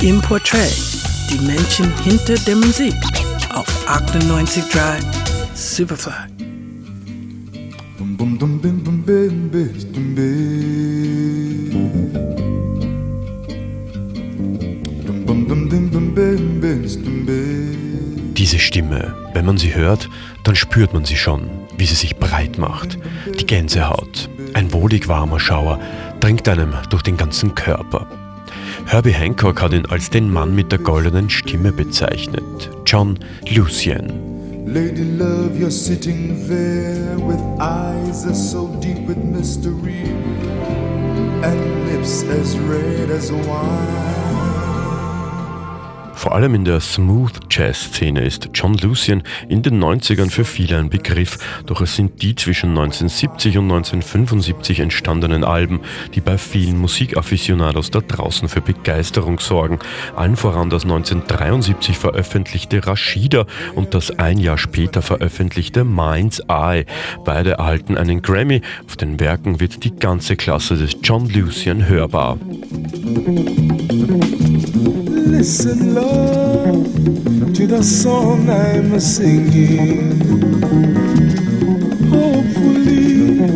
Im Portrait, die Menschen hinter der Musik auf 98.3 Superfly. Diese Stimme, wenn man sie hört, dann spürt man sie schon, wie sie sich breit macht. Die Gänsehaut, ein wohlig warmer Schauer dringt einem durch den ganzen Körper. Herbie Hancock hat ihn als den Mann mit der goldenen Stimme bezeichnet, John Lucien. Lady Love, you're sitting there with eyes so deep with mystery and lips as red as wine. Vor allem in der Smooth Jazz-Szene ist John Lucien in den 90ern für viele ein Begriff, doch es sind die zwischen 1970 und 1975 entstandenen Alben, die bei vielen Musikafficionados da draußen für Begeisterung sorgen. Allen voran das 1973 veröffentlichte Rashida und das ein Jahr später veröffentlichte Mind's Eye. Beide erhalten einen Grammy. Auf den Werken wird die ganze Klasse des John Lucien hörbar. Listen, love, to the song I'm singing. Hopefully,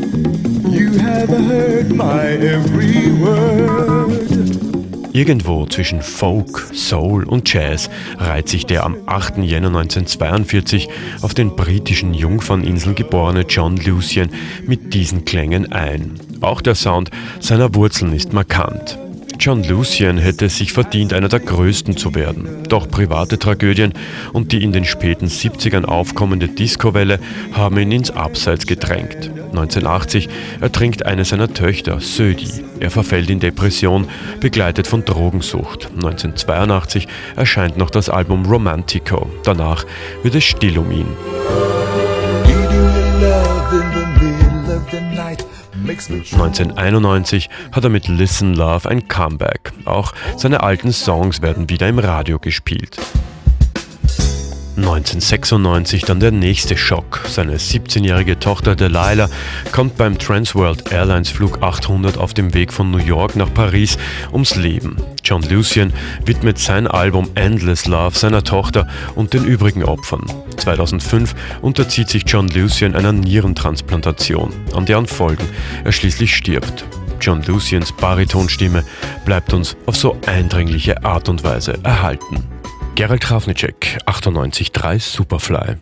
you have heard my every word. Irgendwo zwischen Folk, Soul und Jazz reiht sich der am 8. Jänner 1942 auf den britischen Jungferninseln geborene John Lucien mit diesen Klängen ein. Auch der Sound seiner Wurzeln ist markant. John Lucien hätte sich verdient, einer der größten zu werden. Doch private Tragödien und die in den späten 70ern aufkommende Discowelle haben ihn ins Abseits gedrängt. 1980 ertrinkt eine seiner Töchter, Södi. Er verfällt in Depression, begleitet von Drogensucht. 1982 erscheint noch das Album Romantico. Danach wird es still um ihn. 1991 hat er mit Listen Love ein Comeback. Auch seine alten Songs werden wieder im Radio gespielt. 1996 dann der nächste Schock. Seine 17-jährige Tochter Delilah kommt beim Transworld Airlines Flug 800 auf dem Weg von New York nach Paris ums Leben. John Lucien widmet sein Album Endless Love seiner Tochter und den übrigen Opfern. 2005 unterzieht sich John Lucien einer Nierentransplantation, an deren Folgen er schließlich stirbt. John Luciens Baritonstimme bleibt uns auf so eindringliche Art und Weise erhalten. Gerald Trafnicek, 98.3 Superfly.